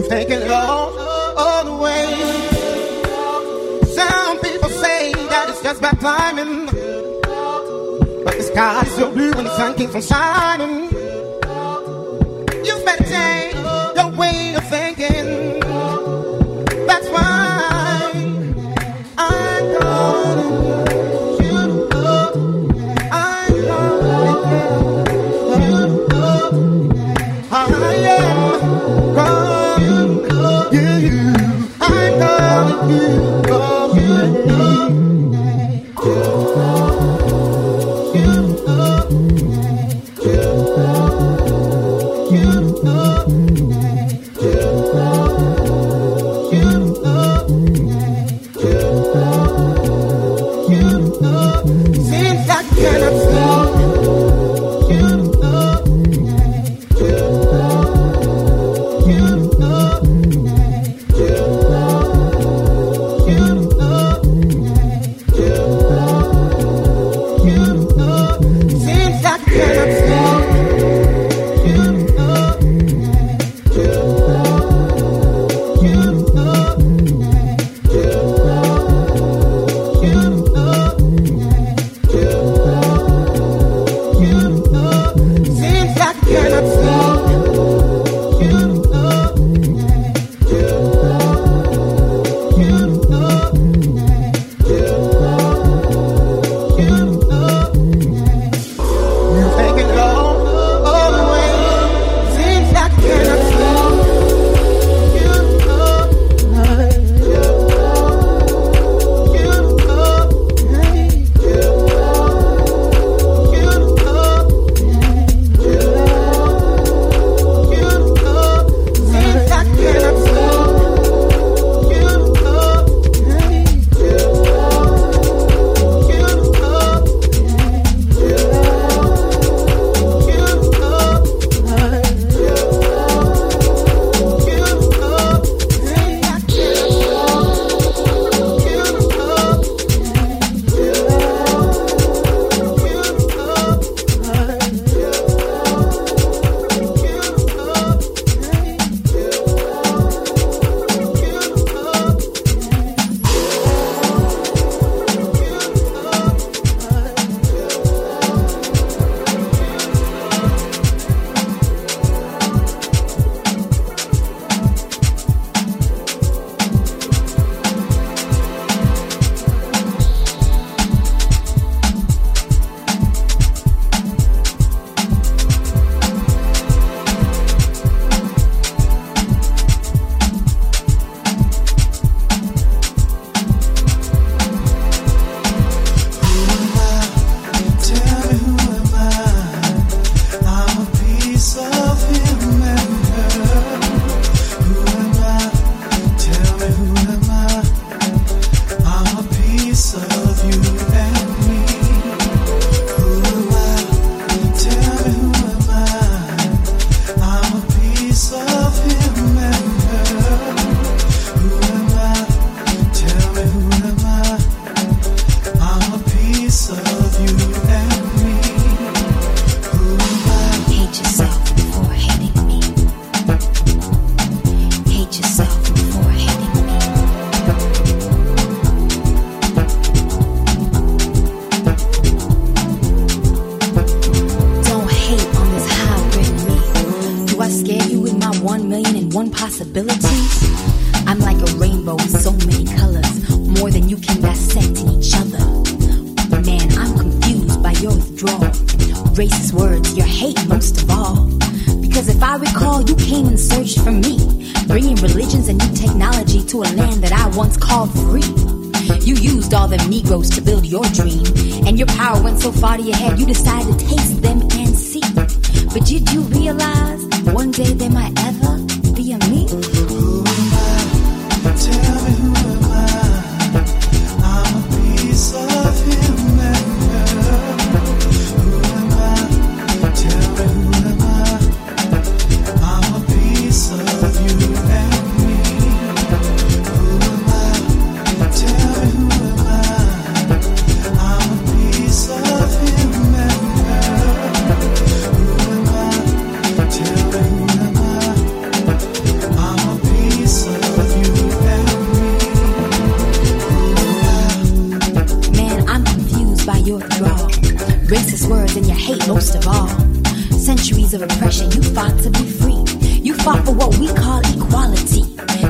You've taken it all, all the way. Some people say that it's just about climbing. But the sky is so blue and the sun keeps on shining.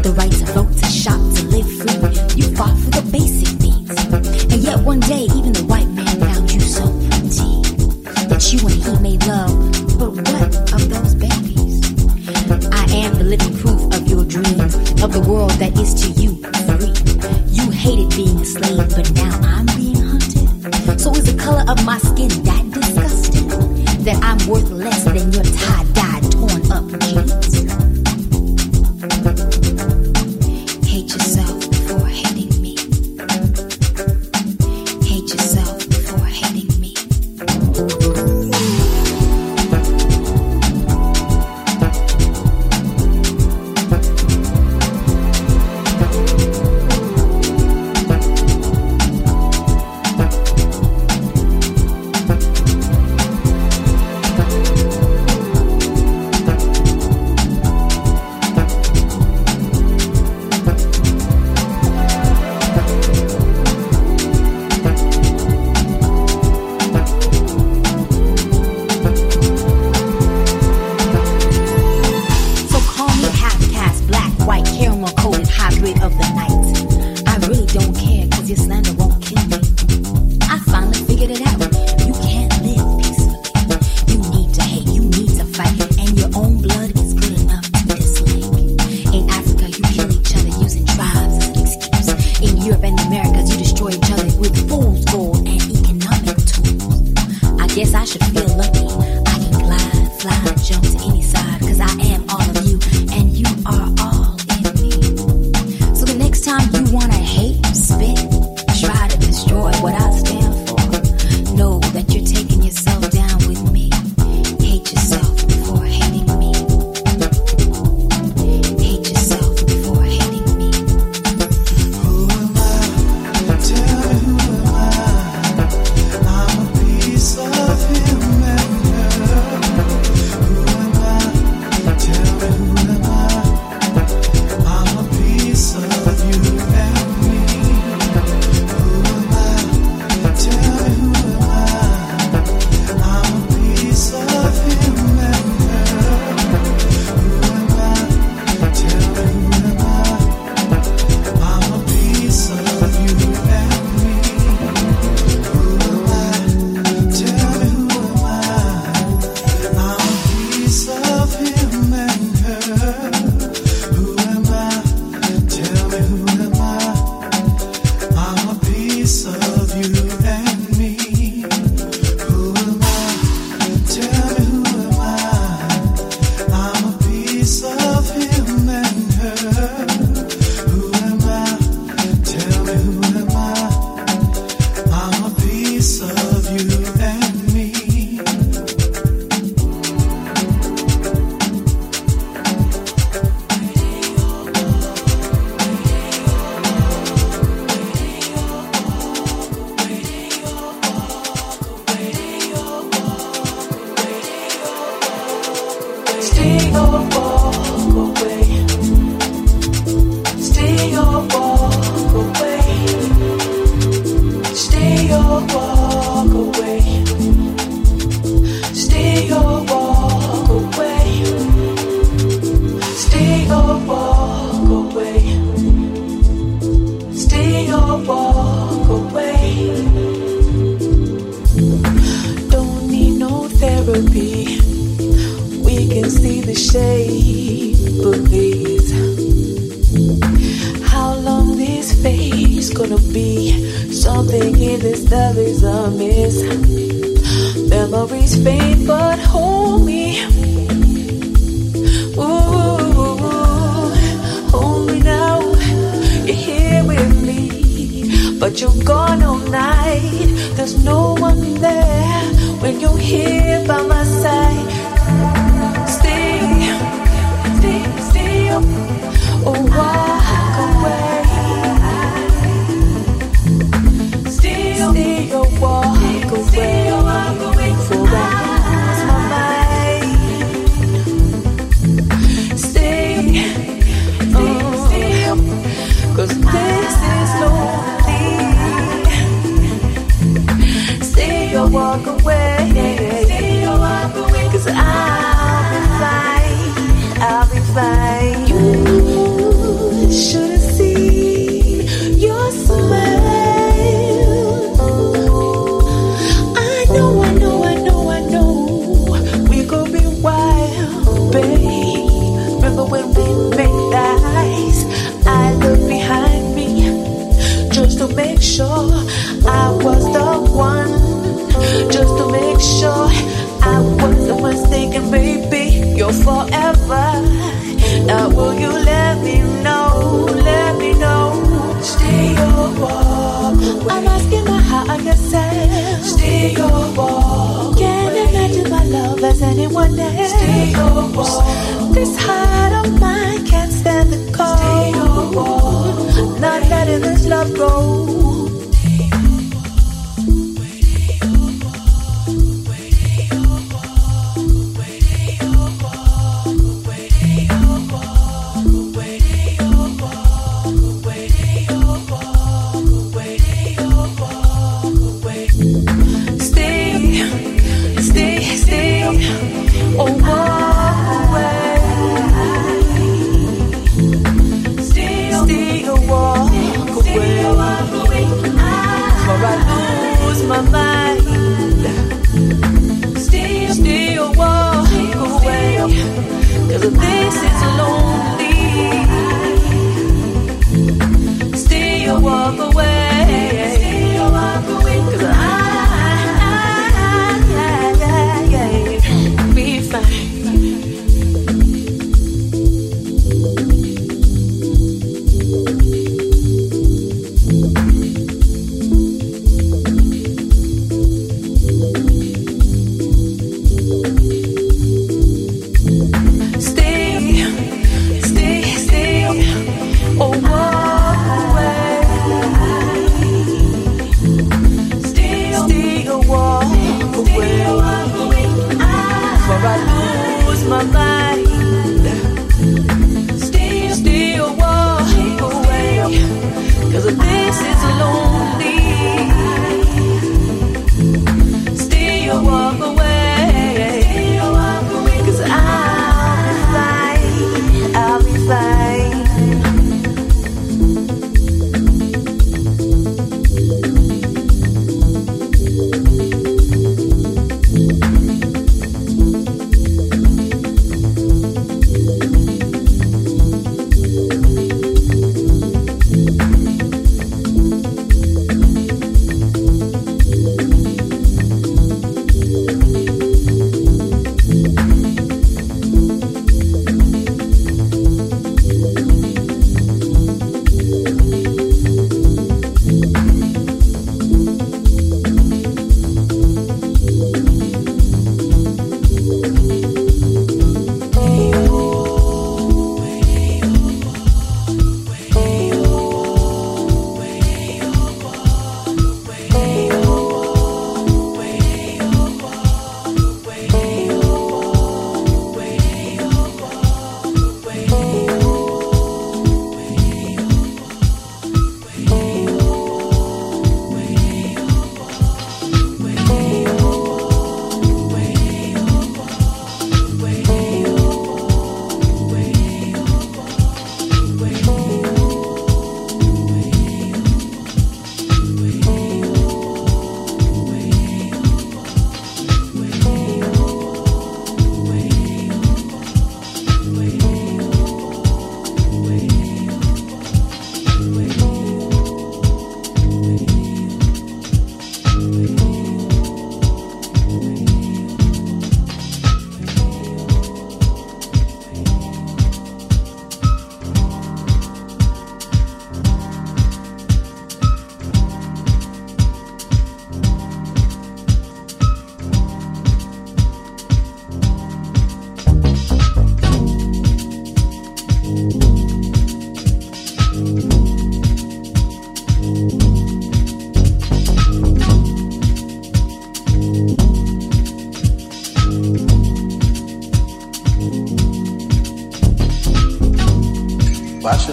The right to vote,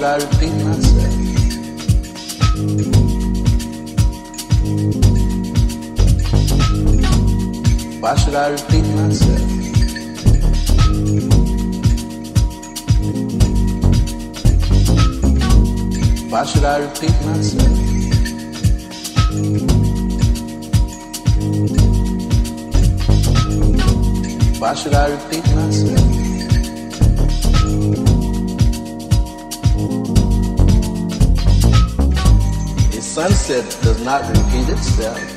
날 not repeat itself.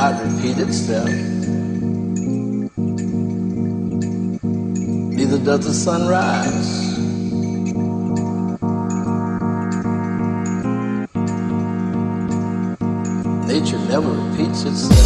not repeat itself. Neither does the sun rise. Nature never repeats itself.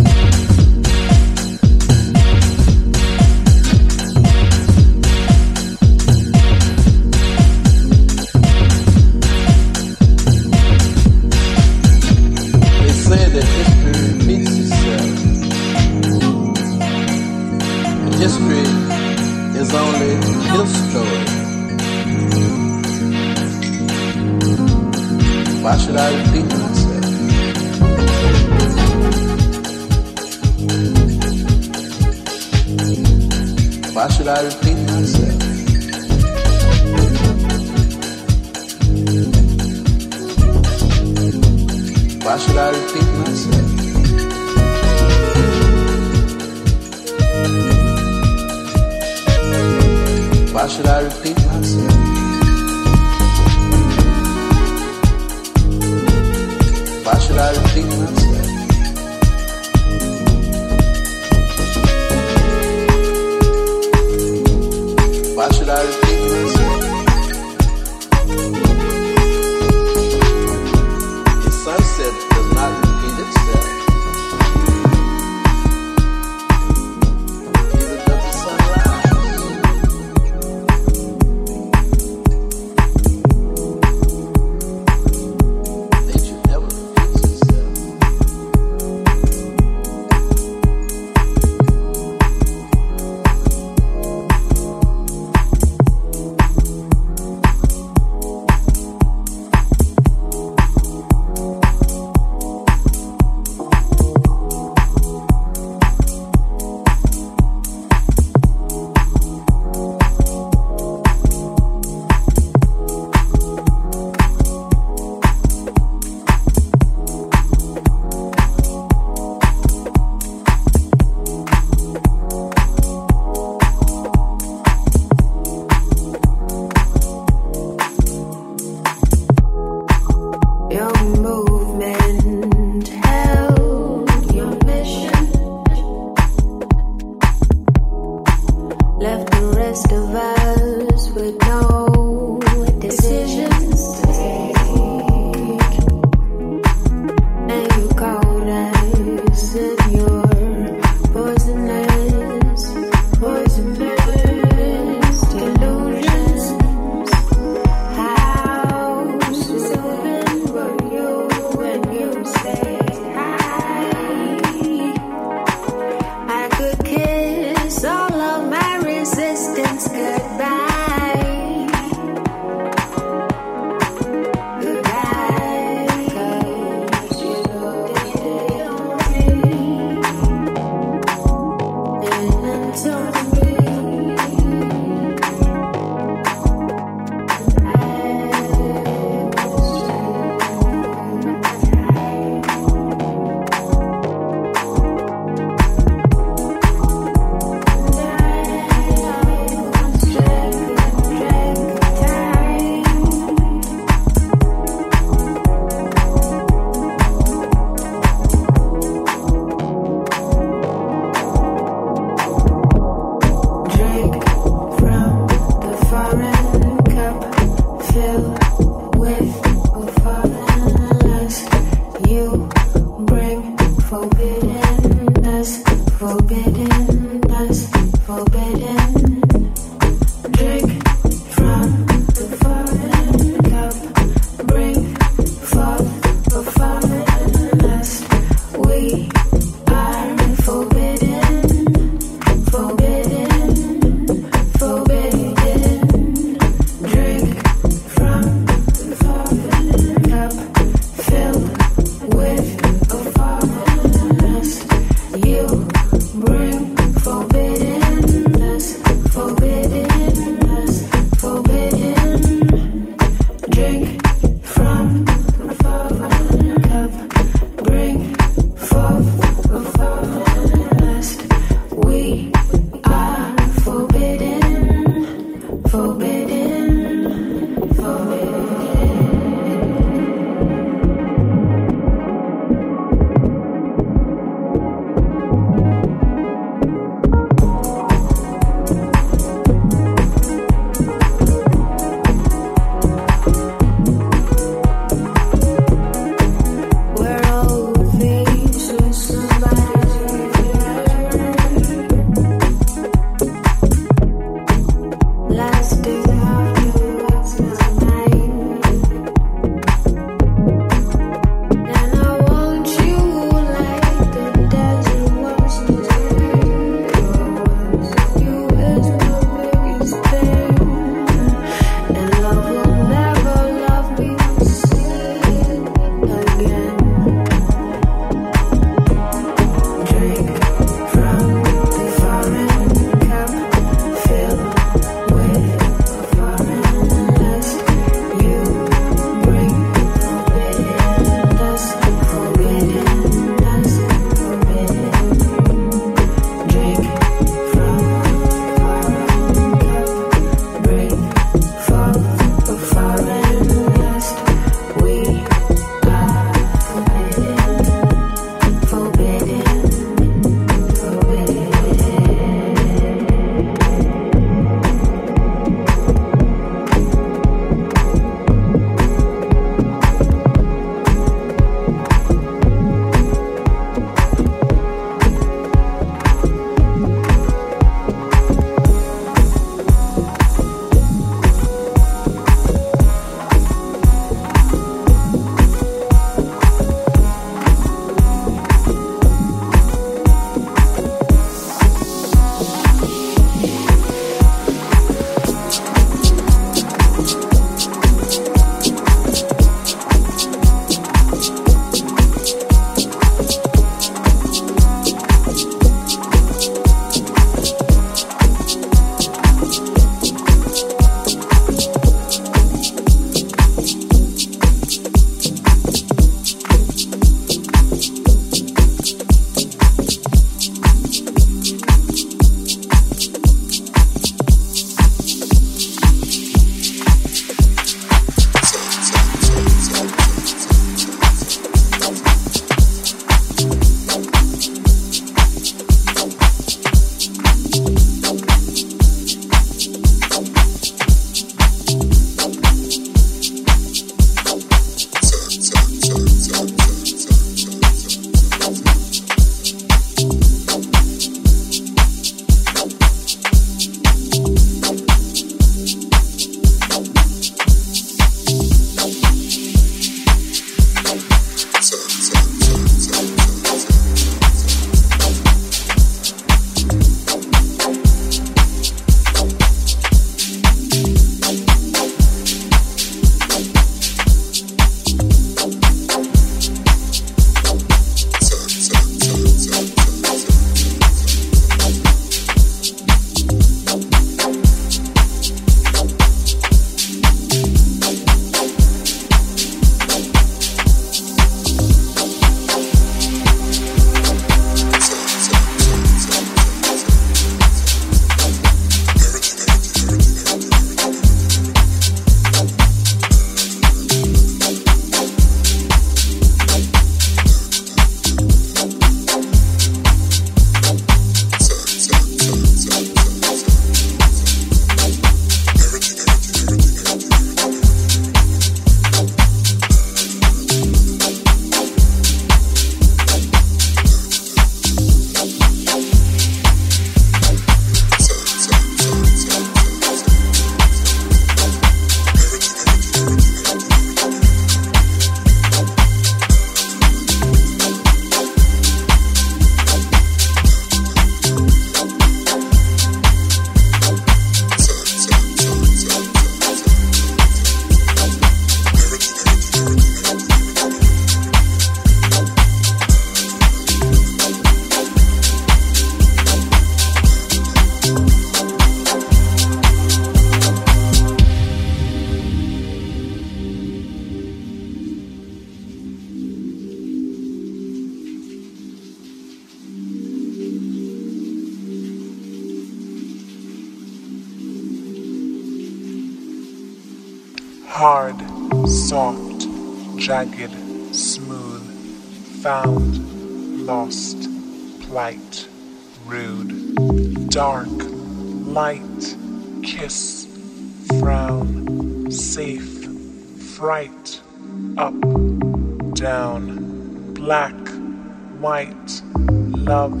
White, love,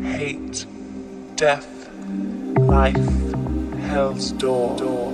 hate, death, life, hell's door, door,